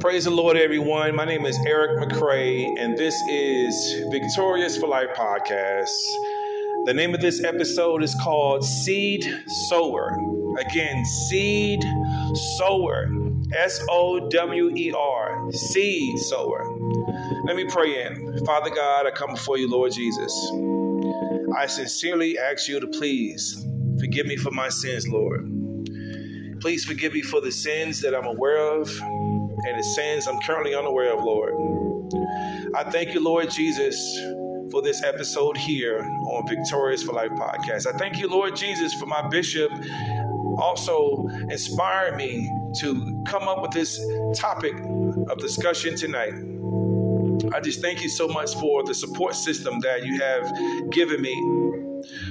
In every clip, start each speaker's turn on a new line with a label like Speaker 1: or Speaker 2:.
Speaker 1: Praise the Lord, everyone. My name is Eric McCray, and this is Victorious for Life podcast. The name of this episode is called Seed Sower. Again, Seed Sower. S O W E R. Seed Sower. Let me pray in. Father God, I come before you, Lord Jesus. I sincerely ask you to please forgive me for my sins, Lord. Please forgive me for the sins that I'm aware of and the sins I'm currently unaware of, Lord. I thank you, Lord Jesus, for this episode here on Victorious for Life podcast. I thank you, Lord Jesus, for my bishop also inspired me to come up with this topic of discussion tonight. I just thank you so much for the support system that you have given me.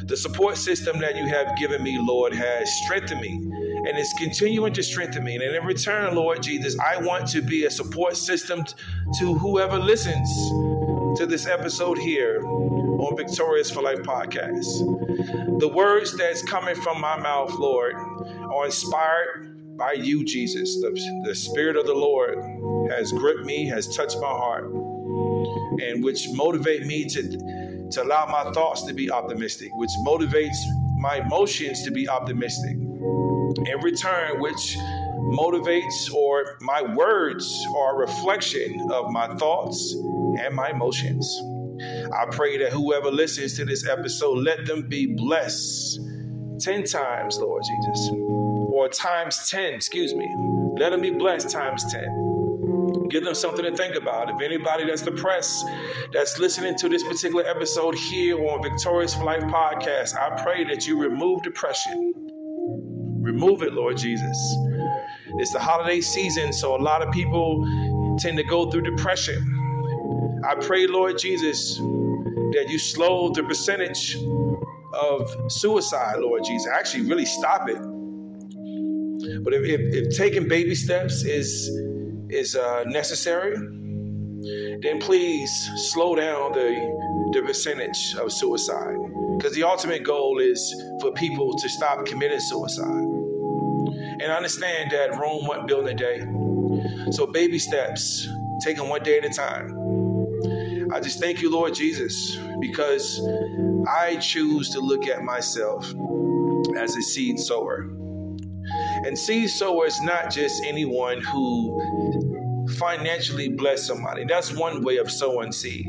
Speaker 1: The support system that you have given me, Lord, has strengthened me and it's continuing to strengthen me. And in return, Lord Jesus, I want to be a support system to whoever listens to this episode here on Victorious for Life podcast. The words that's coming from my mouth, Lord, are inspired by you, Jesus. The, the Spirit of the Lord has gripped me, has touched my heart, and which motivate me to, to allow my thoughts to be optimistic, which motivates my emotions to be optimistic in return, which motivates or my words are a reflection of my thoughts and my emotions. I pray that whoever listens to this episode, let them be blessed 10 times, Lord Jesus, or times 10, excuse me. Let them be blessed times 10. Give them something to think about. If anybody that's depressed, that's listening to this particular episode here on Victorious for Life podcast, I pray that you remove depression Remove it, Lord Jesus. It's the holiday season, so a lot of people tend to go through depression. I pray, Lord Jesus, that you slow the percentage of suicide, Lord Jesus. Actually, really stop it. But if, if, if taking baby steps is is uh, necessary, then please slow down the the percentage of suicide. Because the ultimate goal is for people to stop committing suicide. And understand that Rome wasn't built in a day. So baby steps, taking one day at a time. I just thank you, Lord Jesus, because I choose to look at myself as a seed sower. And seed sower is not just anyone who financially bless somebody. That's one way of sowing seed.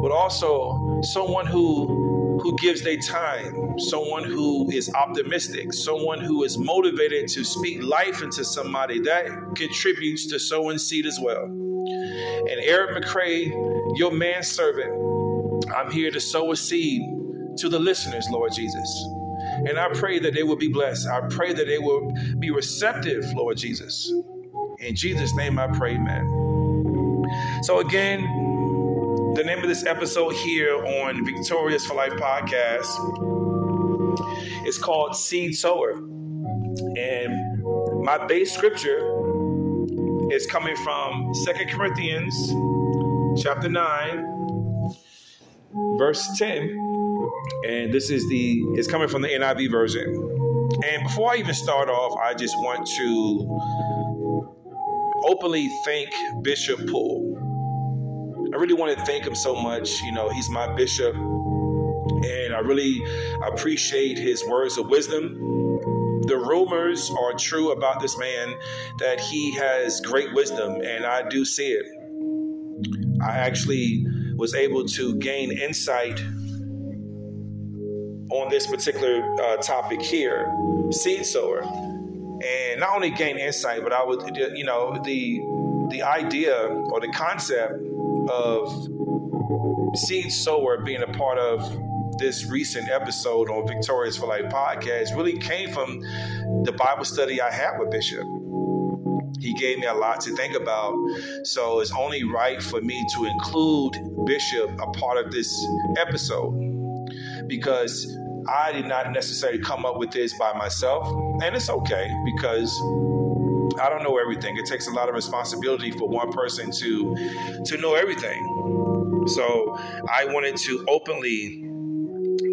Speaker 1: But also someone who who gives their time, someone who is optimistic, someone who is motivated to speak life into somebody that contributes to sowing seed as well. And Eric McCray, your manservant, I'm here to sow a seed to the listeners, Lord Jesus. And I pray that they will be blessed. I pray that they will be receptive, Lord Jesus. In Jesus' name I pray, man. So again, the name of this episode here on Victorious for Life podcast is called Seed Sower. And my base scripture is coming from Second Corinthians chapter 9, verse 10. And this is the it's coming from the NIV version. And before I even start off, I just want to openly thank Bishop Poole I really want to thank him so much. You know, he's my bishop, and I really appreciate his words of wisdom. The rumors are true about this man that he has great wisdom, and I do see it. I actually was able to gain insight on this particular uh, topic here, seed sower, and not only gain insight, but I would, you know, the the idea or the concept of seed sower being a part of this recent episode on Victorious for Life podcast really came from the Bible study I had with Bishop. He gave me a lot to think about. So it's only right for me to include Bishop a part of this episode because I did not necessarily come up with this by myself. And it's okay because I don't know everything. It takes a lot of responsibility for one person to to know everything. So I wanted to openly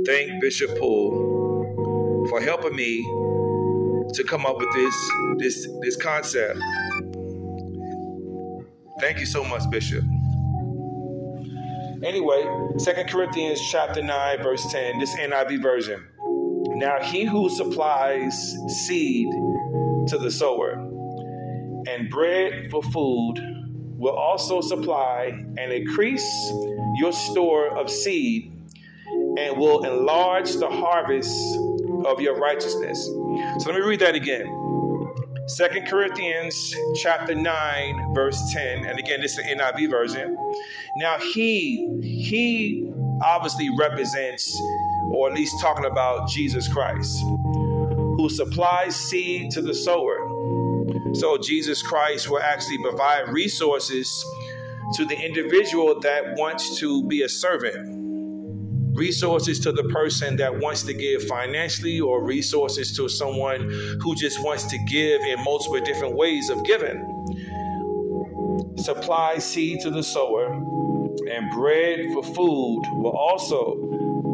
Speaker 1: thank Bishop Poole for helping me to come up with this this this concept. Thank you so much, Bishop. Anyway, Second Corinthians chapter 9, verse 10, this NIV version. Now he who supplies seed to the sower and bread for food will also supply and increase your store of seed and will enlarge the harvest of your righteousness. So let me read that again. Second Corinthians chapter 9, verse 10. And again, this is the NIV version. Now he, he obviously represents, or at least talking about Jesus Christ, who supplies seed to the sower. So Jesus Christ will actually provide resources to the individual that wants to be a servant resources to the person that wants to give financially or resources to someone who just wants to give in multiple different ways of giving. Supply seed to the sower and bread for food will also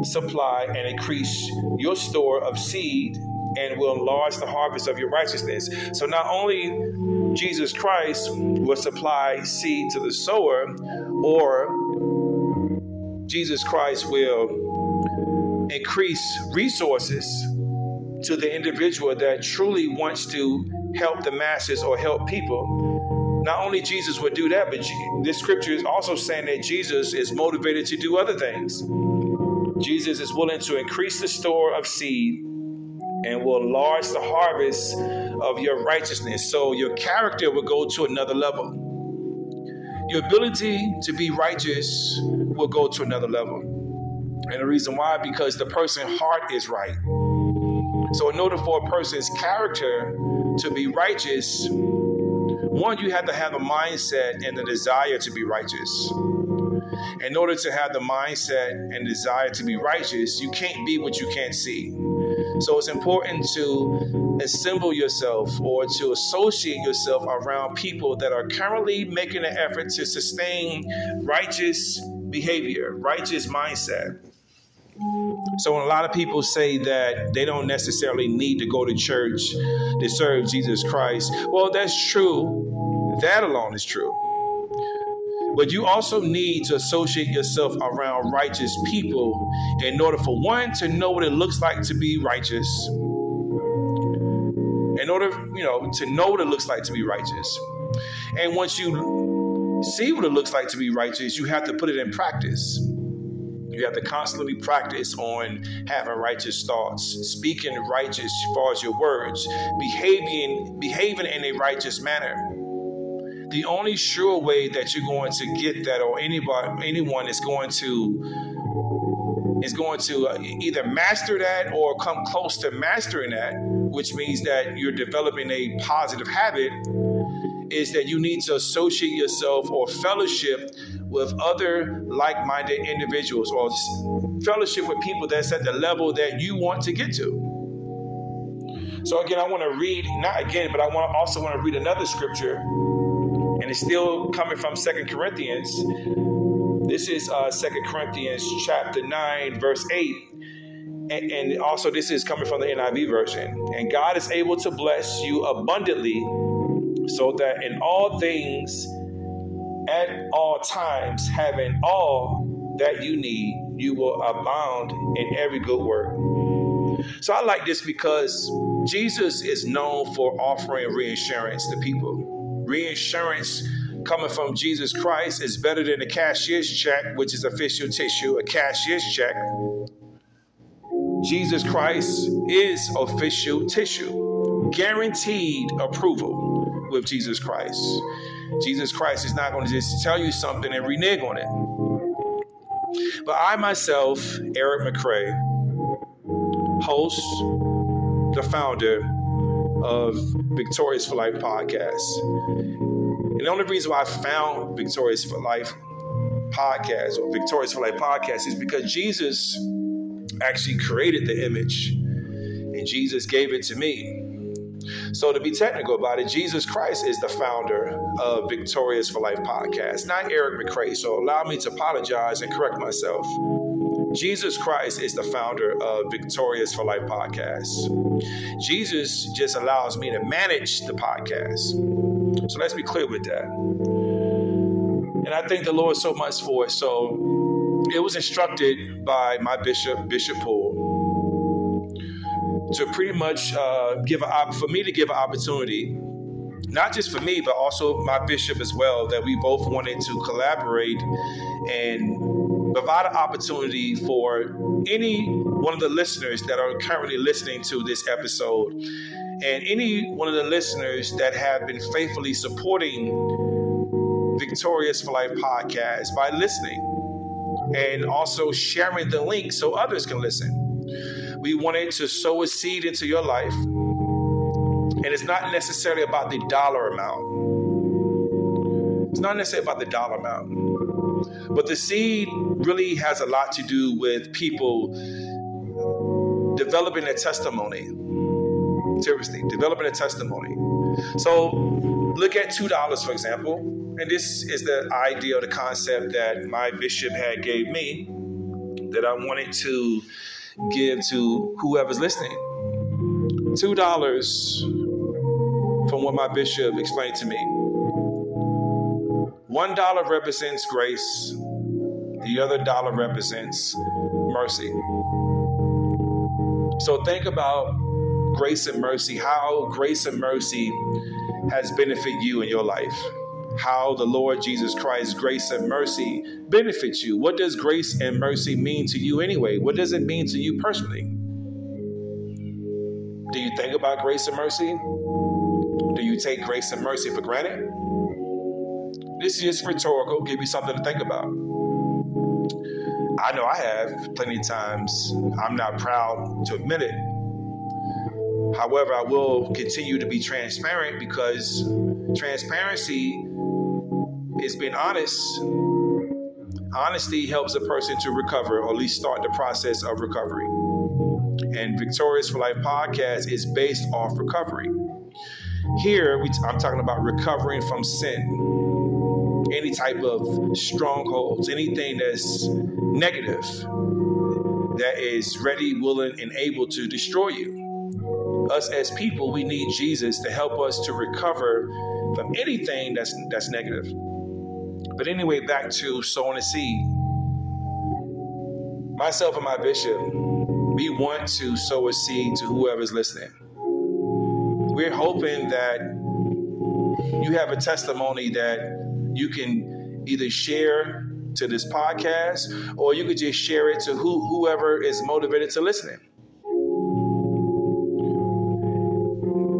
Speaker 1: supply and increase your store of seed and will enlarge the harvest of your righteousness. So not only Jesus Christ will supply seed to the sower, or Jesus Christ will increase resources to the individual that truly wants to help the masses or help people. Not only Jesus would do that, but this scripture is also saying that Jesus is motivated to do other things. Jesus is willing to increase the store of seed and will enlarge the harvest of your righteousness. So your character will go to another level. Your ability to be righteous will go to another level. And the reason why, because the person's heart is right. So, in order for a person's character to be righteous, one, you have to have a mindset and the desire to be righteous. In order to have the mindset and desire to be righteous, you can't be what you can't see. So it's important to assemble yourself or to associate yourself around people that are currently making an effort to sustain righteous behavior, righteous mindset. So when a lot of people say that they don't necessarily need to go to church to serve Jesus Christ, well, that's true. That alone is true. But you also need to associate yourself around righteous people in order for one to know what it looks like to be righteous. In order, you know, to know what it looks like to be righteous. And once you see what it looks like to be righteous, you have to put it in practice. You have to constantly practice on having righteous thoughts, speaking righteous as far as your words, behaving behaving in a righteous manner the only sure way that you're going to get that or anybody anyone is going to is going to uh, either master that or come close to mastering that which means that you're developing a positive habit is that you need to associate yourself or fellowship with other like-minded individuals or fellowship with people that's at the level that you want to get to. So again i want to read not again but i want also want to read another scripture and it's still coming from Second Corinthians. This is uh, Second Corinthians chapter 9, verse 8. And, and also, this is coming from the NIV version. And God is able to bless you abundantly so that in all things, at all times, having all that you need, you will abound in every good work. So I like this because Jesus is known for offering reinsurance to people reinsurance coming from Jesus Christ is better than a cashier's check, which is official tissue, a cashier's check. Jesus Christ is official tissue, guaranteed approval with Jesus Christ. Jesus Christ is not going to just tell you something and renege on it. But I myself, Eric McCray, host, the founder of Victorious for Life podcast. And the only reason why I found Victorious for Life podcast or Victorious for Life podcast is because Jesus actually created the image and Jesus gave it to me. So, to be technical about it, Jesus Christ is the founder of Victorious for Life podcast, not Eric McCray. So, allow me to apologize and correct myself. Jesus Christ is the founder of Victorious for Life podcast. Jesus just allows me to manage the podcast. So let's be clear with that. And I thank the Lord so much for it. So it was instructed by my bishop, Bishop Poole, to pretty much uh, give a, for me to give an opportunity not just for me, but also my bishop as well, that we both wanted to collaborate and provide an opportunity for any one of the listeners that are currently listening to this episode and any one of the listeners that have been faithfully supporting Victorious for Life podcast by listening and also sharing the link so others can listen. We wanted to sow a seed into your life and it's not necessarily about the dollar amount. It's not necessarily about the dollar amount. But the seed really has a lot to do with people developing a testimony. Seriously, developing a testimony. So look at $2, for example. And this is the idea the concept that my bishop had gave me that I wanted to give to whoever's listening. $2 from what my bishop explained to me. One dollar represents grace, the other dollar represents mercy. So think about grace and mercy, how grace and mercy has benefited you in your life. How the Lord Jesus Christ, grace and mercy benefits you. What does grace and mercy mean to you anyway? What does it mean to you personally? Do you think about grace and mercy? Do you take grace and mercy for granted? This is rhetorical, give you something to think about. I know I have plenty of times. I'm not proud to admit it. However, I will continue to be transparent because transparency is being honest. Honesty helps a person to recover or at least start the process of recovery. And Victorious for Life podcast is based off recovery. Here, we, I'm talking about recovering from sin, any type of strongholds, anything that's negative, that is ready, willing, and able to destroy you. Us as people, we need Jesus to help us to recover from anything that's that's negative. But anyway, back to sowing a seed. Myself and my bishop, we want to sow a seed to whoever's listening we're hoping that you have a testimony that you can either share to this podcast or you could just share it to who, whoever is motivated to listen.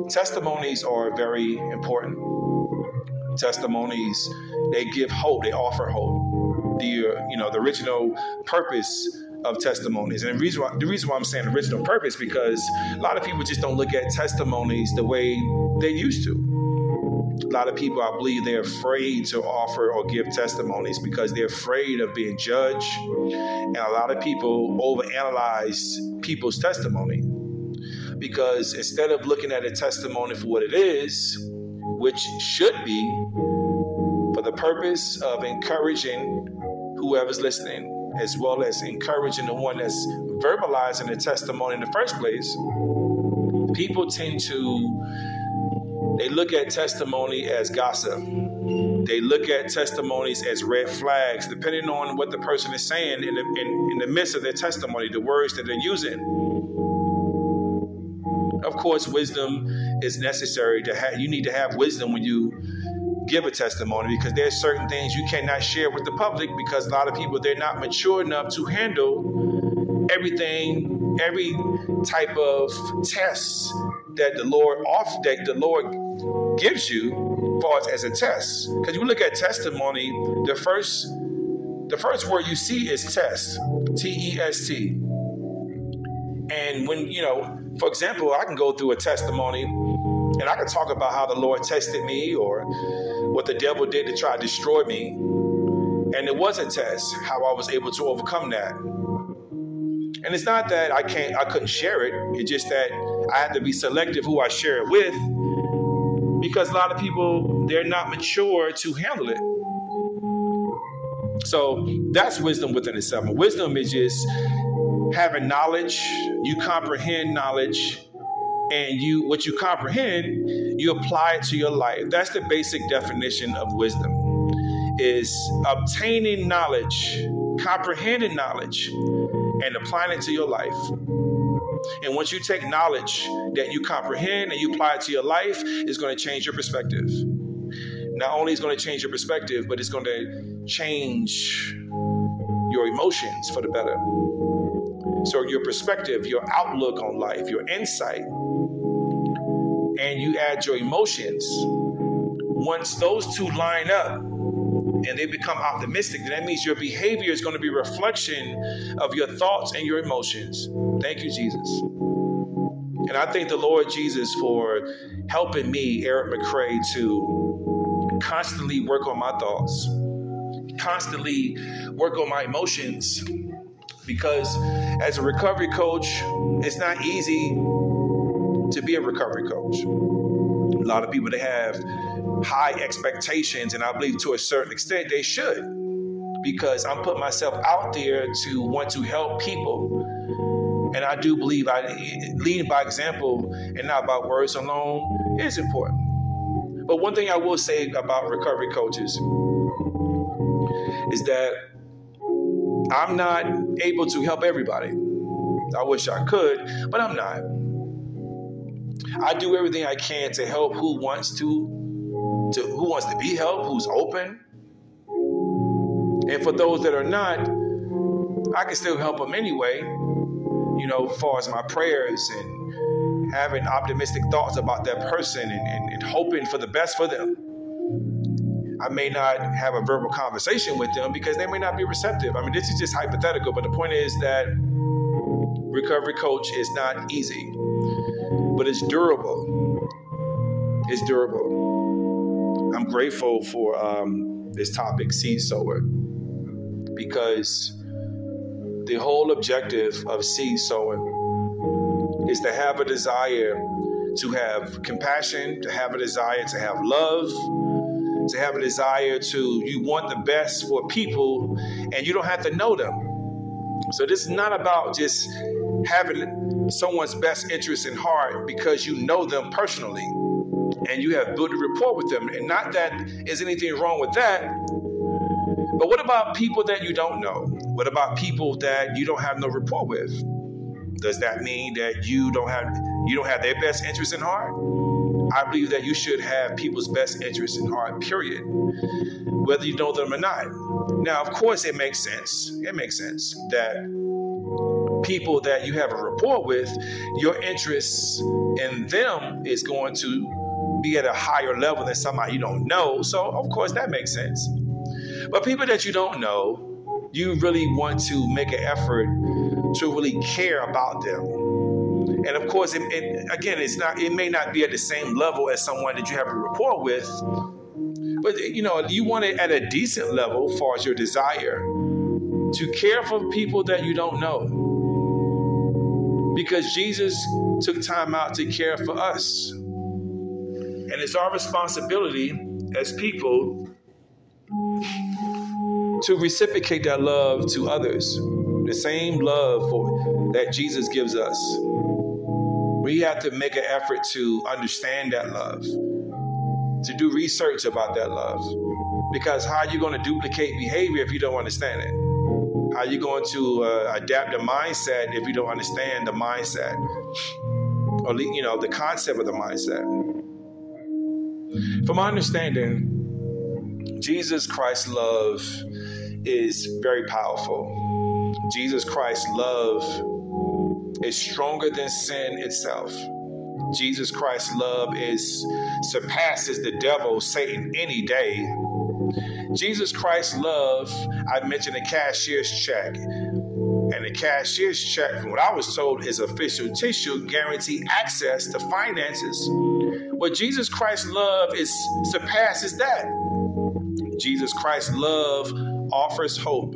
Speaker 1: Testimonies are very important. Testimonies, they give hope, they offer hope. The you know the original purpose of testimonies. And the reason why, the reason why I'm saying original purpose because a lot of people just don't look at testimonies the way they used to. A lot of people, I believe, they're afraid to offer or give testimonies because they're afraid of being judged. And a lot of people overanalyze people's testimony because instead of looking at a testimony for what it is, which should be for the purpose of encouraging whoever's listening as well as encouraging the one that's verbalizing the testimony in the first place, people tend to they look at testimony as gossip. They look at testimonies as red flags, depending on what the person is saying in the, in, in the midst of their testimony, the words that they're using. Of course, wisdom is necessary to have. You need to have wisdom when you give a testimony because there's certain things you cannot share with the public because a lot of people they're not mature enough to handle everything every type of test that the lord off that the lord gives you far as a test because you look at testimony the first the first word you see is test t-e-s-t and when you know for example i can go through a testimony and i can talk about how the lord tested me or what the devil did to try to destroy me. And it was a test how I was able to overcome that. And it's not that I can't I couldn't share it. It's just that I had to be selective who I share it with because a lot of people they're not mature to handle it. So that's wisdom within itself. wisdom is just having knowledge, you comprehend knowledge, and you what you comprehend, you apply it to your life. That's the basic definition of wisdom. Is obtaining knowledge, comprehending knowledge, and applying it to your life. And once you take knowledge that you comprehend and you apply it to your life, it's going to change your perspective. Not only is going to change your perspective, but it's going to change your emotions for the better. So, your perspective, your outlook on life, your insight, and you add your emotions. Once those two line up, and they become optimistic, that means your behavior is going to be reflection of your thoughts and your emotions. Thank you, Jesus. And I thank the Lord Jesus for helping me, Eric McCray, to constantly work on my thoughts, constantly work on my emotions. Because as a recovery coach, it's not easy to be a recovery coach. A lot of people they have high expectations, and I believe to a certain extent they should, because I'm putting myself out there to want to help people. And I do believe I leading by example and not by words alone is important. But one thing I will say about recovery coaches is that I'm not able to help everybody. I wish I could, but I'm not. I do everything I can to help who wants to, to who wants to be helped, who's open. And for those that are not, I can still help them anyway. You know, as far as my prayers and having optimistic thoughts about that person and, and, and hoping for the best for them. I may not have a verbal conversation with them because they may not be receptive. I mean, this is just hypothetical, but the point is that recovery coach is not easy but it's durable. It's durable. I'm grateful for um, this topic, seed sower, because the whole objective of seed sowing is to have a desire to have compassion, to have a desire to have love, to have a desire to, you want the best for people, and you don't have to know them. So this is not about just having someone's best interest in heart because you know them personally and you have built a rapport with them. And not that is anything wrong with that. But what about people that you don't know? What about people that you don't have no rapport with? Does that mean that you don't have you don't have their best interest in heart? I believe that you should have people's best interest in heart, period. Whether you know them or not. Now, of course, it makes sense. It makes sense that people that you have a rapport with, your interest in them is going to be at a higher level than somebody you don't know. So, of course, that makes sense. But people that you don't know, you really want to make an effort to really care about them. And of course, it, it, again, it's not. It may not be at the same level as someone that you have a rapport with, but you know, you want it at a decent level, as far as your desire to care for people that you don't know because Jesus took time out to care for us. And it's our responsibility as people to reciprocate that love to others, the same love for, that Jesus gives us. We have to make an effort to understand that love, to do research about that love. Because how are you going to duplicate behavior if you don't understand it? How are you going to uh, adapt the mindset if you don't understand the mindset? Or, you know, the concept of the mindset. From my understanding, Jesus Christ's love is very powerful. Jesus Christ's love is stronger than sin itself. Jesus Christ's love is surpasses the devil, Satan, any day Jesus Christ's love, I mentioned a cashier's check. And the cashier's check, from what I was told, is official tissue, guarantee access to finances. What Jesus Christ's love is surpasses that. Jesus Christ's love offers hope.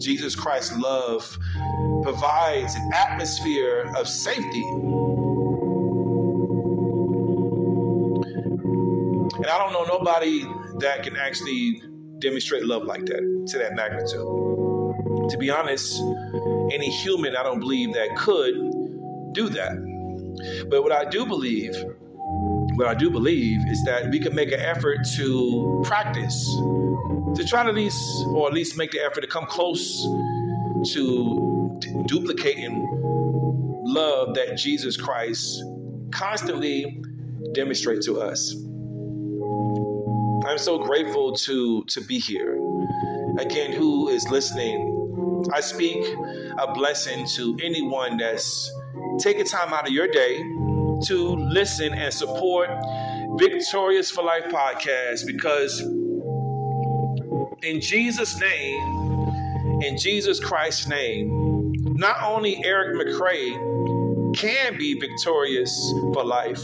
Speaker 1: Jesus Christ's love provides an atmosphere of safety. And I don't know nobody that can actually demonstrate love like that to that magnitude. To be honest, any human I don't believe that could do that. But what I do believe, what I do believe is that we can make an effort to practice, to try to at least, or at least make the effort to come close to d- duplicating love that Jesus Christ constantly demonstrates to us. I'm so grateful to to be here. Again, who is listening? I speak a blessing to anyone that's taking time out of your day to listen and support Victorious for Life podcast because in Jesus' name, in Jesus Christ's name, not only Eric McCray can be victorious for life,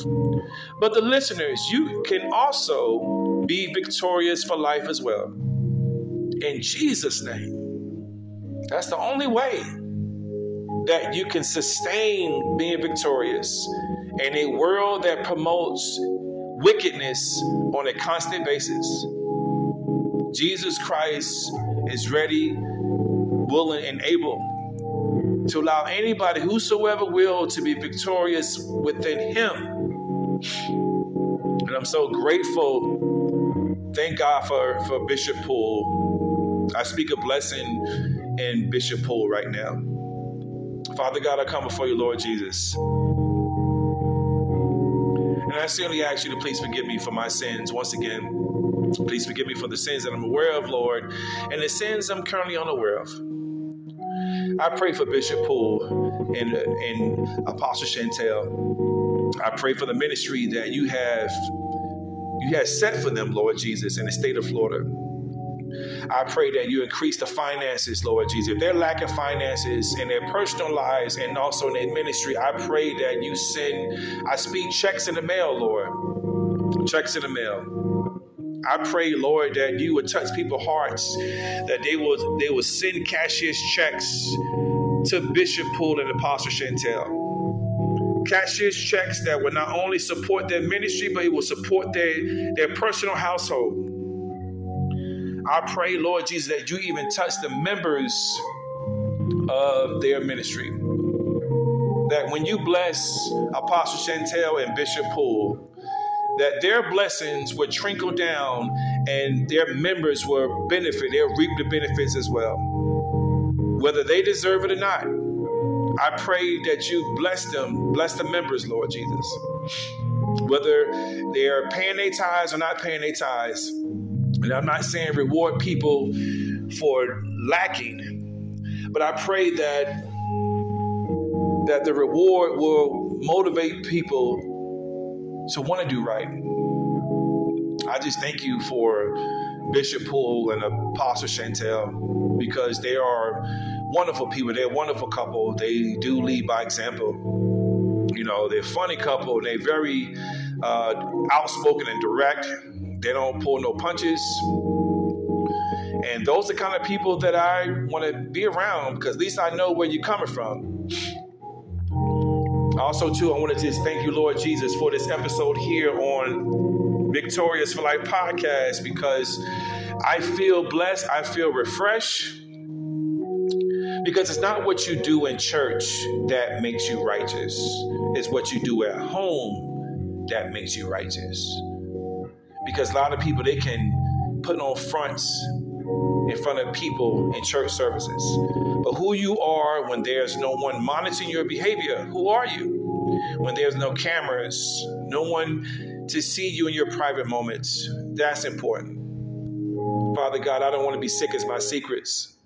Speaker 1: but the listeners, you can also be victorious for life as well. In Jesus' name. That's the only way that you can sustain being victorious in a world that promotes wickedness on a constant basis. Jesus Christ is ready, willing, and able to allow anybody, whosoever will, to be victorious within Him. And I'm so grateful. Thank God for, for Bishop Poole. I speak a blessing in Bishop Poole right now. Father God, I come before you, Lord Jesus. And I sincerely ask you to please forgive me for my sins once again. Please forgive me for the sins that I'm aware of, Lord, and the sins I'm currently unaware of. I pray for Bishop Poole and, and Apostle Chantel. I pray for the ministry that you have you have set for them, Lord Jesus, in the state of Florida. I pray that you increase the finances, Lord Jesus. If they're lacking finances in their personal lives and also in their ministry, I pray that you send, I speak checks in the mail, Lord. Checks in the mail. I pray, Lord, that you would touch people's hearts, that they will they will send cashier's checks to Bishop Poole and Apostle Chantel. Cashier's checks that will not only support their ministry, but it will support their, their personal household. I pray, Lord Jesus, that you even touch the members of their ministry. That when you bless Apostle Chantel and Bishop Poole, that their blessings would trickle down and their members will benefit, they'll reap the benefits as well. Whether they deserve it or not, I pray that you bless them, bless the members, Lord Jesus. Whether they're paying their tithes or not paying their tithes. And I'm not saying reward people for lacking, but I pray that that the reward will motivate people to want to do right. I just thank you for Bishop Poole and Apostle Chantel because they are wonderful people. They're a wonderful couple. They do lead by example. You know, they're a funny couple. And they're very uh, outspoken and direct. They don't pull no punches. And those are the kind of people that I want to be around because at least I know where you're coming from. Also, too, I want to just thank you, Lord Jesus, for this episode here on Victorious for Life podcast because I feel blessed, I feel refreshed. Because it's not what you do in church that makes you righteous, it's what you do at home that makes you righteous. Because a lot of people, they can put on fronts in front of people in church services. But who you are when there's no one monitoring your behavior, who are you? When there's no cameras, no one to see you in your private moments, that's important. Father God, I don't want to be sick as my secrets.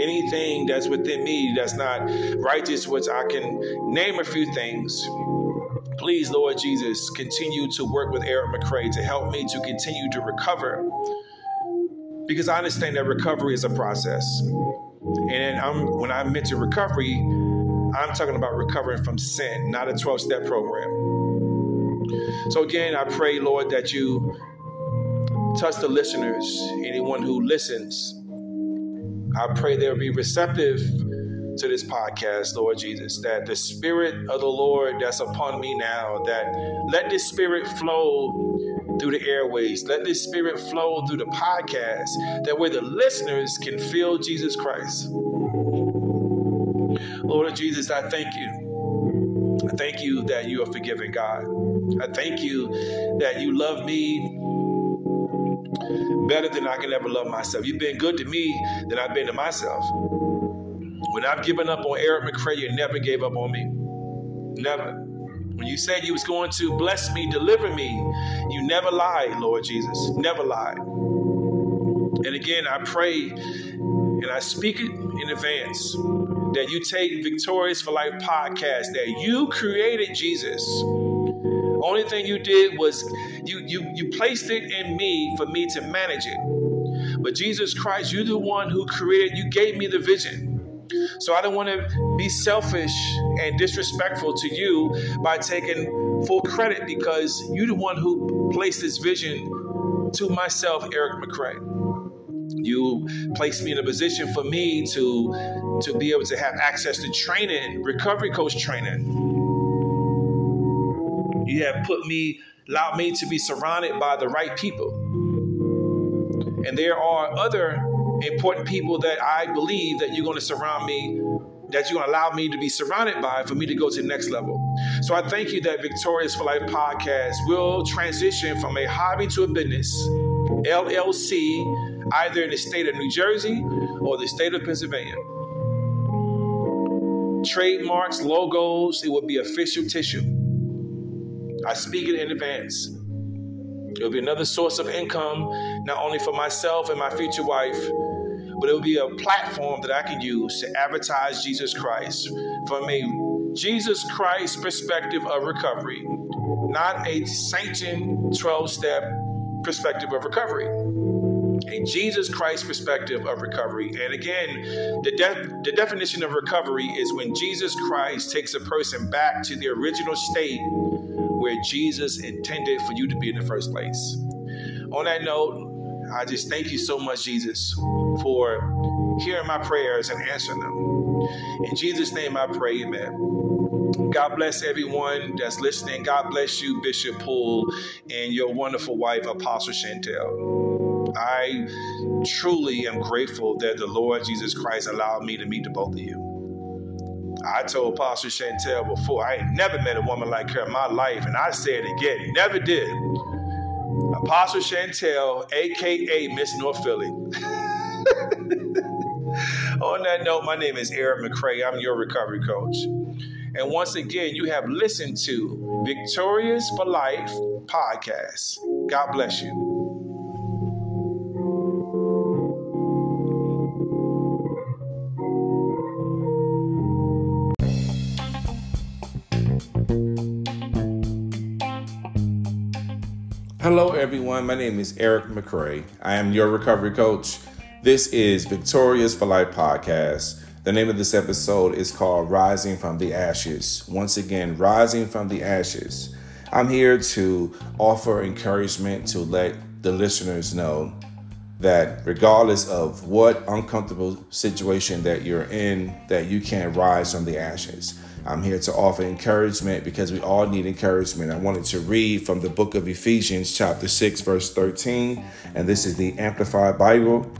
Speaker 1: Anything that's within me that's not righteous, which I can name a few things. Please, Lord Jesus, continue to work with Eric McCray to help me to continue to recover because I understand that recovery is a process. And I'm, when I mention recovery, I'm talking about recovering from sin, not a 12 step program. So, again, I pray, Lord, that you touch the listeners, anyone who listens. I pray they'll be receptive to this podcast, Lord Jesus, that the Spirit of the Lord that's upon me now, that let this Spirit flow through the airways. Let this spirit flow through the podcast that way the listeners can feel Jesus Christ. Lord Jesus, I thank you. I thank you that you are forgiving God. I thank you that you love me better than I can ever love myself. You've been good to me than I've been to myself. When I've given up on Eric McCray, you never gave up on me. Never. When you said you was going to bless me, deliver me, you never lied, Lord Jesus. Never lied. And again, I pray and I speak it in advance that you take Victorious for Life podcast, that you created Jesus. Only thing you did was you you you placed it in me for me to manage it. But Jesus Christ, you're the one who created, you gave me the vision. So I don't want to be selfish and disrespectful to you by taking full credit because you're the one who placed this vision to myself, Eric McCray. You placed me in a position for me to to be able to have access to training, recovery coach training. You have put me, allowed me to be surrounded by the right people. And there are other important people that I believe that you're going to surround me, that you're going to allow me to be surrounded by for me to go to the next level. So I thank you that Victorious for Life podcast will transition from a hobby to a business, LLC, either in the state of New Jersey or the state of Pennsylvania. Trademarks, logos, it will be official tissue. I speak it in advance. It will be another source of income, not only for myself and my future wife, but it will be a platform that I can use to advertise Jesus Christ from a Jesus Christ perspective of recovery, not a sanctioned 12 step perspective of recovery. A Jesus Christ perspective of recovery. And again, the, de- the definition of recovery is when Jesus Christ takes a person back to the original state where Jesus intended for you to be in the first place. On that note, I just thank you so much, Jesus, for hearing my prayers and answering them. In Jesus' name I pray, amen. God bless everyone that's listening. God bless you, Bishop Poole, and your wonderful wife, Apostle Chantel. I truly am grateful that the Lord Jesus Christ allowed me to meet the both of you. I told Apostle Chantel before, I ain't never met a woman like her in my life, and I say it again, never did. Apostle Chantel, aka Miss North Philly. On that note, my name is Eric McCray. I'm your recovery coach. And once again, you have listened to Victorious for Life podcast. God bless you. Everyone. My name is Eric McCray. I am your recovery coach. This is Victorious for Life podcast. The name of this episode is called Rising from the Ashes. Once again, Rising from the Ashes. I'm here to offer encouragement to let the listeners know that regardless of what uncomfortable situation that you're in, that you can rise from the ashes. I'm here to offer encouragement because we all need encouragement. I wanted to read from the book of Ephesians, chapter 6, verse 13, and this is the Amplified Bible.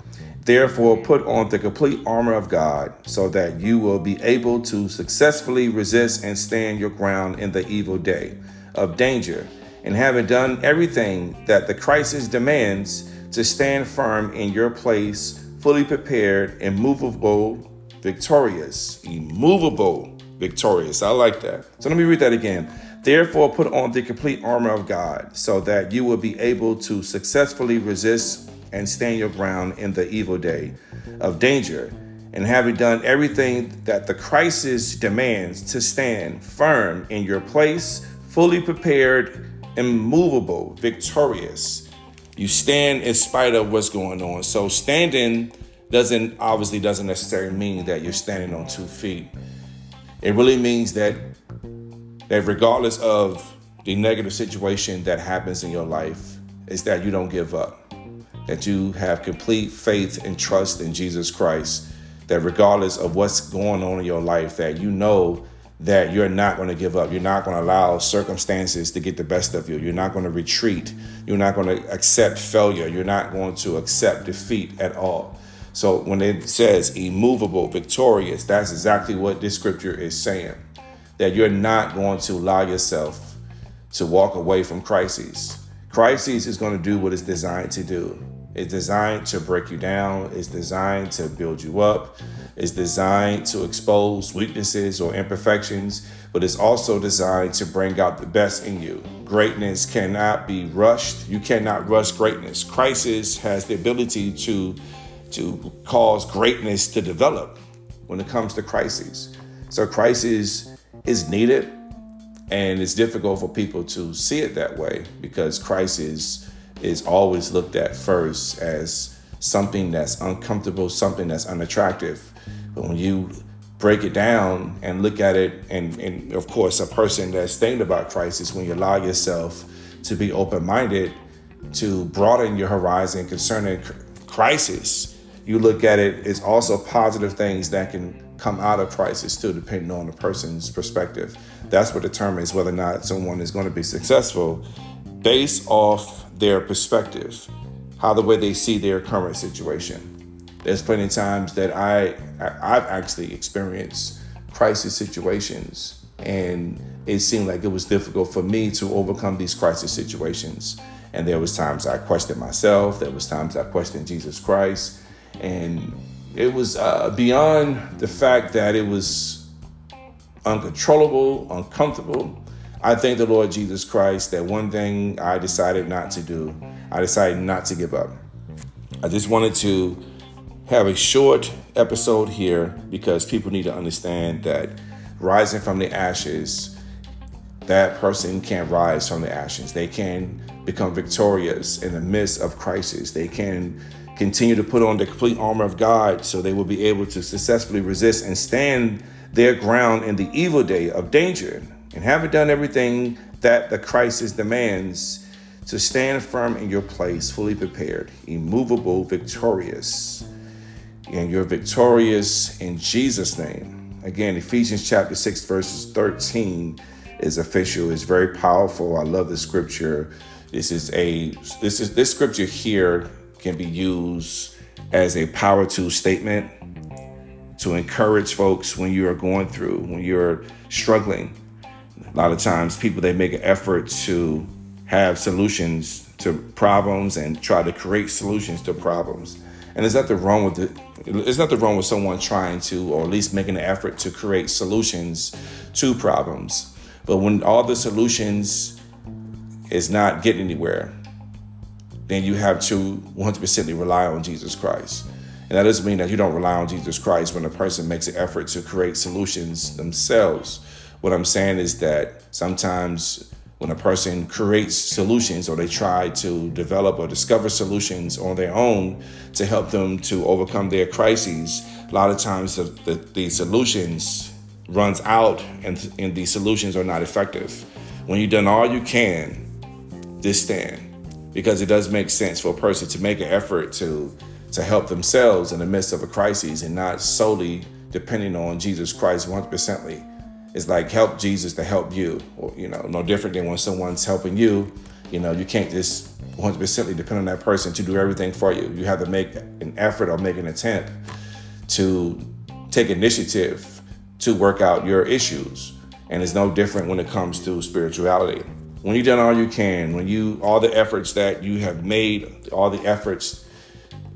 Speaker 1: Therefore, put on the complete armor of God so that you will be able to successfully resist and stand your ground in the evil day of danger. And having done everything that the crisis demands, to stand firm in your place, fully prepared, immovable, victorious, immovable, victorious. I like that. So let me read that again. Therefore, put on the complete armor of God so that you will be able to successfully resist and stand your ground in the evil day of danger. And having done everything that the crisis demands to stand firm in your place, fully prepared, immovable, victorious. You stand in spite of what's going on. So standing doesn't obviously doesn't necessarily mean that you're standing on two feet. It really means that that regardless of the negative situation that happens in your life, is that you don't give up. That you have complete faith and trust in Jesus Christ. That regardless of what's going on in your life, that you know that you're not going to give up. You're not going to allow circumstances to get the best of you. You're not going to retreat. You're not going to accept failure. You're not going to accept defeat at all. So when it says immovable, victorious, that's exactly what this scripture is saying. That you're not going to allow yourself to walk away from crises. Crises is going to do what it's designed to do. It's designed to break you down. It's designed to build you up. It's designed to expose weaknesses or imperfections, but it's also designed to bring out the best in you. Greatness cannot be rushed. You cannot rush greatness. Crisis has the ability to to cause greatness to develop when it comes to crises. So crisis is needed and it's difficult for people to see it that way because crisis is always looked at first as something that's uncomfortable, something that's unattractive. But when you break it down and look at it, and, and of course, a person that's thinking about crisis, when you allow yourself to be open minded to broaden your horizon concerning crisis, you look at it it's also positive things that can come out of crisis too, depending on the person's perspective. That's what determines whether or not someone is going to be successful based off their perspective, how the way they see their current situation. There's plenty of times that I I've actually experienced crisis situations and it seemed like it was difficult for me to overcome these crisis situations. And there was times I questioned myself, there was times I questioned Jesus Christ, and it was uh, beyond the fact that it was uncontrollable, uncomfortable. I thank the Lord Jesus Christ that one thing I decided not to do, I decided not to give up. I just wanted to have a short episode here because people need to understand that rising from the ashes, that person can rise from the ashes. They can become victorious in the midst of crisis. They can continue to put on the complete armor of God so they will be able to successfully resist and stand their ground in the evil day of danger. And having done everything that the crisis demands, to stand firm in your place, fully prepared, immovable, victorious. And you're victorious in Jesus' name. Again, Ephesians chapter 6, verses 13 is official, it's very powerful. I love the scripture. This is a this is this scripture here can be used as a power to statement to encourage folks when you are going through, when you're struggling. A lot of times, people they make an effort to have solutions to problems and try to create solutions to problems. And there's nothing wrong with it. There's nothing wrong with someone trying to, or at least making an effort to create solutions to problems. But when all the solutions is not getting anywhere, then you have to 100% rely on Jesus Christ. And that doesn't mean that you don't rely on Jesus Christ when a person makes an effort to create solutions themselves. What I'm saying is that sometimes when a person creates solutions or they try to develop or discover solutions on their own to help them to overcome their crises, a lot of times the, the, the solutions runs out and, and the solutions are not effective. When you've done all you can, just stand because it does make sense for a person to make an effort to to help themselves in the midst of a crisis and not solely depending on Jesus Christ 100%ly. It's like help Jesus to help you, or you know, no different than when someone's helping you. You know, you can't just 100%ly depend on that person to do everything for you. You have to make an effort or make an attempt to take initiative to work out your issues. And it's no different when it comes to spirituality when you've done all you can, when you all the efforts that you have made, all the efforts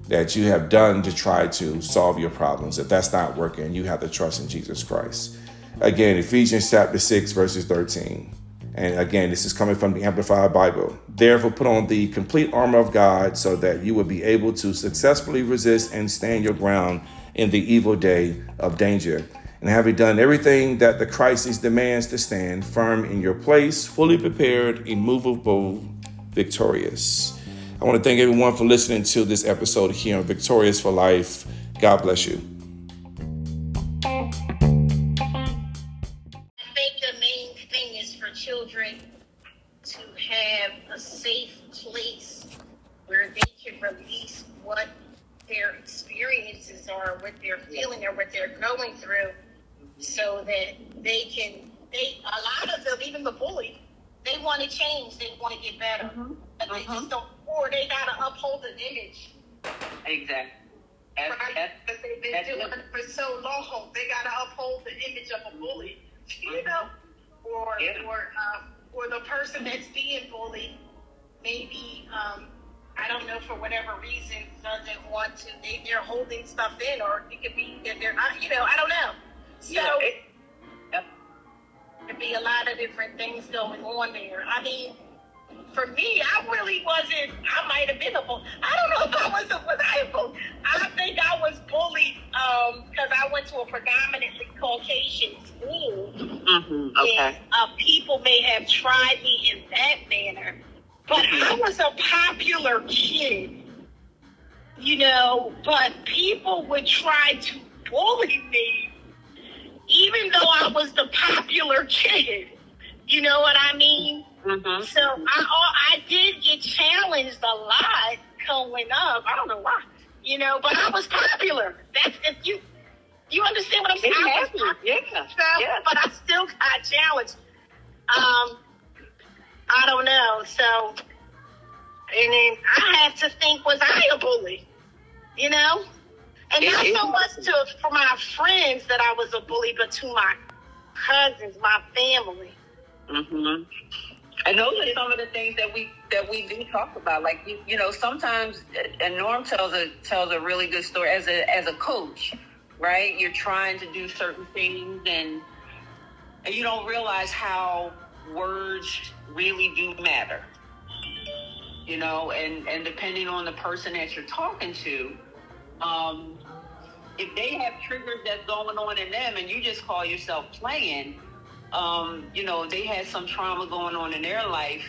Speaker 1: that you have done to try to solve your problems, if that's not working, you have to trust in Jesus Christ. Again, Ephesians chapter 6, verses 13. And again, this is coming from the Amplified Bible. Therefore, put on the complete armor of God so that you will be able to successfully resist and stand your ground in the evil day of danger and having done everything that the crisis demands to stand firm in your place, fully prepared, immovable, victorious. I want to thank everyone for listening to this episode here on Victorious for Life. God bless you.
Speaker 2: I think the main thing is for children to have a safe place where they can release what their experiences are, what they're feeling, or what they're going through so that they can. They a lot of them, even the bully, they want to change. They want to get better,
Speaker 3: Mm-hmm.
Speaker 2: but they just don't. Or they gotta uphold an image.
Speaker 3: Exactly. That's,
Speaker 2: Right?
Speaker 3: that's,
Speaker 2: Because they've been
Speaker 3: that's
Speaker 2: doing
Speaker 3: it.
Speaker 2: it for so long, they gotta uphold the image of a bully, you know, or
Speaker 3: Yeah.
Speaker 2: or um, or the person that's being bullied, maybe um, I don't know for whatever reason doesn't want to. They they're holding stuff in, or it could be that they're not. You know, I don't know. So
Speaker 3: it,
Speaker 2: could be a lot of different things going on there. I mean, for me, I really wasn't. I might have been a bully. I don't know if I was. A, bully? I think I was bullied because I went to a predominantly Caucasian school,
Speaker 3: Mm-hmm.
Speaker 2: and
Speaker 3: Okay.
Speaker 2: uh, people may have tried me in that manner. But I was a popular kid, you know. But people would try to bully me, even though I was the popular kid. You know what I mean?
Speaker 3: Mm-hmm.
Speaker 2: So I I did get challenged a lot growing up. I don't know why, you know, but I was popular. That's if you you understand what I'm saying. I was
Speaker 3: yeah,
Speaker 2: popular,
Speaker 3: yeah.
Speaker 2: but I still got challenged. Um, I don't know. So, and then I had to think, was I a bully? You know, and
Speaker 3: It
Speaker 2: not so much to for my friends that I was a bully, but to my cousins, my family.
Speaker 3: Mm-hmm. And those are some of the things that we that we do talk about. Like you, you know, sometimes and Norm tells a tells a really good story as a as a coach, right? You're trying to do certain things and and you don't realize how words really do matter. You know, and and depending on the person that you're talking to, um, if they have triggers that's going on in them, and you just call yourself playing, um, you know, they had some trauma going on in their life.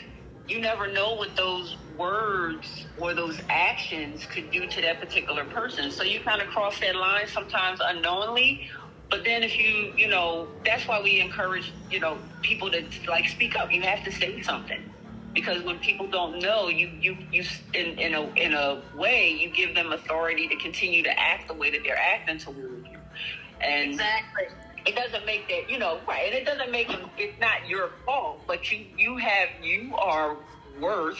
Speaker 3: You never know what those words or those actions could do to that particular person. So you kind of cross that line sometimes unknowingly. But then if you, you know, that's why we encourage, you know, people to like speak up. You have to say something. Because when people don't know, you, you, you, in, in a, in a way, you give them authority to continue to act the way that they're acting toward you. And
Speaker 2: Exactly.
Speaker 3: it doesn't make that you know right and it doesn't make it it's not your fault but you you have you are worth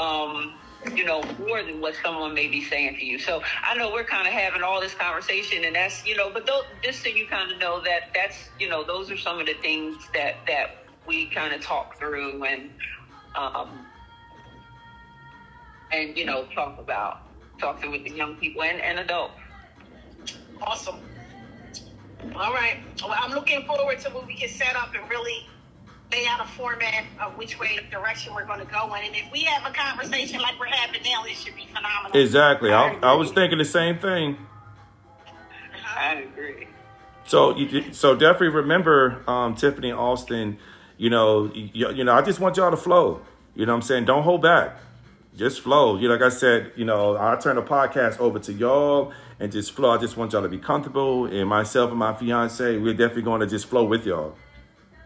Speaker 3: um you know more than what someone may be saying to you so i know we're kind of having all this conversation and that's you know but those, just so you kind of know that that's you know those are some of the things that that we kind of talk through and um and you know talk about talk through with the young people and, and adults
Speaker 2: Awesome. All right. Well, I'm looking forward to when we can set up and really lay out a format of which way direction we're going to go in. And if we have a conversation like we're having now, it should be phenomenal.
Speaker 1: Exactly. I, I was thinking the same thing.
Speaker 2: Uh-huh.
Speaker 3: i agree
Speaker 1: So, you, so definitely remember, um, Tiffany Austin. You know, you, you know, I just want y'all to flow. You know, what I'm saying, don't hold back. Just flow. You know, like I said, you know, I turn the podcast over to y'all and just flow. I just want y'all to be comfortable. And myself and my fiance, we're definitely going to just flow with y'all.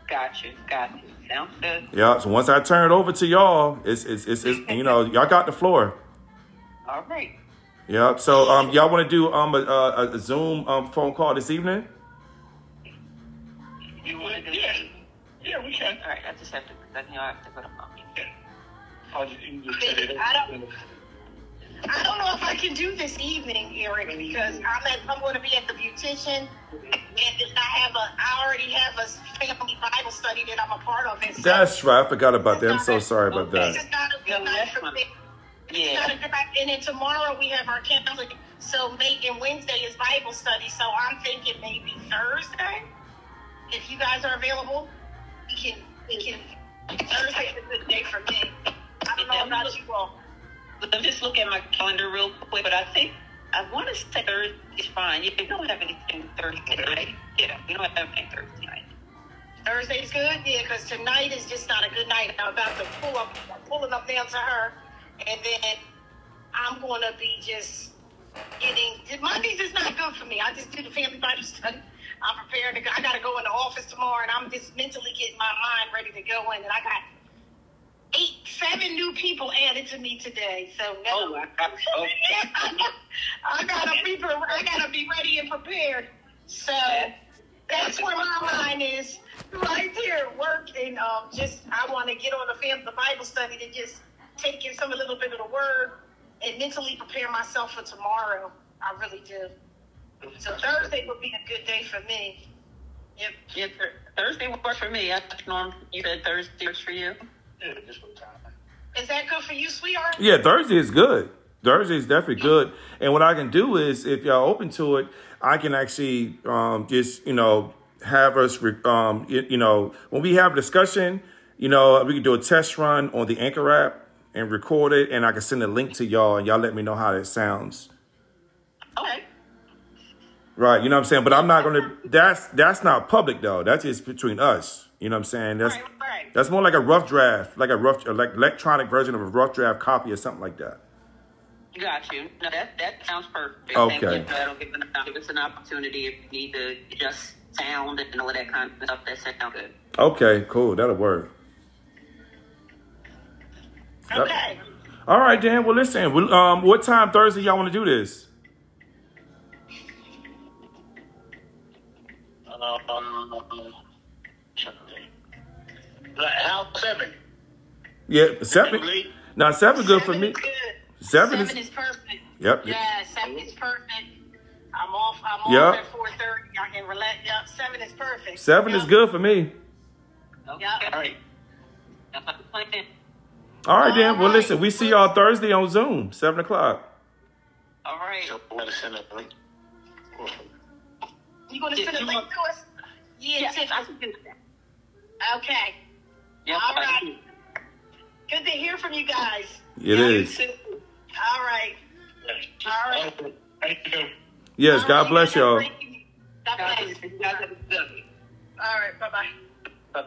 Speaker 3: got you got you sounds good
Speaker 1: Yeah. So once I turn it over to y'all, it's it's it's, it's you know, y'all got the floor.
Speaker 3: all right
Speaker 1: Yeah. So um, y'all want to do um a, a, a Zoom um phone call this evening?
Speaker 3: You want to do
Speaker 4: Yeah.
Speaker 3: That?
Speaker 4: Yeah, we can.
Speaker 3: All right, I just have to, then you have to go to mommy.
Speaker 4: I'll just, you just set it.
Speaker 2: I don't- I don't know if I can do this evening, Eric, because I'm at, I'm going to be at the beautician, and I have a I already have a family Bible study that I'm a part of. And so
Speaker 1: That's right. I forgot about that. I'm so sorry about
Speaker 2: that.
Speaker 1: that.
Speaker 2: is not a
Speaker 3: Yeah,
Speaker 2: good night for me.
Speaker 3: Yeah.
Speaker 2: not a good night. And then tomorrow we have our counseling. So May and Wednesday is Bible study. So I'm thinking maybe Thursday. If you guys are available, we can we can. Is a good day for me. I don't know about you all.
Speaker 3: Let me just look at my calendar real quick, but I think, I want to say Thursday is fine. Yeah, don't have anything Thursday night. Yeah, we don't have anything Thursday night.
Speaker 2: Thursday's good, yeah, because tonight is just not a good night. I'm about to pull up, I'm pulling up now to her, and then I'm going to be just getting. Mondays is not good for me. I just did the family Bible study. I'm prepared to go. I got to go in the office tomorrow, and I'm just mentally getting my mind ready to go in. And I got eight, seven new people added to me today. So now,
Speaker 3: Oh, my gosh. Oh.
Speaker 2: I gotta be, I gotta be ready and prepared. So. That's where my mind is. Right there, work and um, just I want to get on the family the Bible study to just take in some a little bit of the word and mentally prepare myself for tomorrow. I really do. So Thursday would be a good day for me. Yep.
Speaker 3: Yeah, Thur- Thursday works for me. I Norm, you said Thursday works for you.
Speaker 4: Yeah, just what time.
Speaker 2: Is that good for you, sweetheart?
Speaker 1: Yeah, Thursday is good. Thursday is definitely good. And what I can do is, if y'all open to it, I can actually um, just you know have us re- um, you, you know when we have a discussion, you know we can do a test run on the Anchor app and record it, and I can send a link to y'all, and y'all let me know how it sounds.
Speaker 3: Okay.
Speaker 1: Right, you know what I'm saying? But I'm not gonna. That's that's not public though. That's just between us. You know what I'm saying? That's
Speaker 3: Right, right.
Speaker 1: that's more like a rough draft, like a rough, like electronic version of a rough draft copy or something like that.
Speaker 3: Got you. No, that that sounds perfect.
Speaker 1: Okay.
Speaker 3: You know, that'll give, an, give us an opportunity if you need to adjust sound and all that kind of stuff. That sounds good.
Speaker 1: Okay, cool. That'll work.
Speaker 2: Okay.
Speaker 1: All right, Dan. Well, listen. Um, what time Thursday y'all want to do this?
Speaker 4: Um, like how seven?
Speaker 1: Yeah, seven. Now seven good for me.
Speaker 2: good.
Speaker 1: Seven
Speaker 2: Seven
Speaker 1: is-
Speaker 2: is perfect.
Speaker 1: Yep.
Speaker 2: Yeah, seven is perfect. I'm off. I'm off at four thirty. I can relax. Yep, seven is perfect.
Speaker 1: Seven is good for me.
Speaker 3: Okay.
Speaker 2: Yeah.
Speaker 4: All right.
Speaker 3: That's like the plan.
Speaker 1: All right, Dan. Well,
Speaker 2: All right.
Speaker 1: listen. We see y'all Thursday on Zoom, seven o'clock.
Speaker 3: All right.
Speaker 2: You gonna send a link
Speaker 3: want-
Speaker 2: to us? Yeah,
Speaker 3: Yeah,
Speaker 2: Tiff.
Speaker 3: I can do that.
Speaker 2: Okay.
Speaker 3: Yep,
Speaker 2: All
Speaker 3: I
Speaker 2: right. Good to hear from you guys.
Speaker 1: It
Speaker 2: Yeah, you
Speaker 1: is.
Speaker 2: too. All right. All right.
Speaker 4: Thank you.
Speaker 1: Yes.
Speaker 2: All
Speaker 1: God
Speaker 2: right,
Speaker 1: bless
Speaker 2: you guys have a
Speaker 1: y'all.
Speaker 2: great evening. God
Speaker 3: God
Speaker 2: bless.
Speaker 3: bless you. You guys have a good one.
Speaker 2: All right. Bye bye.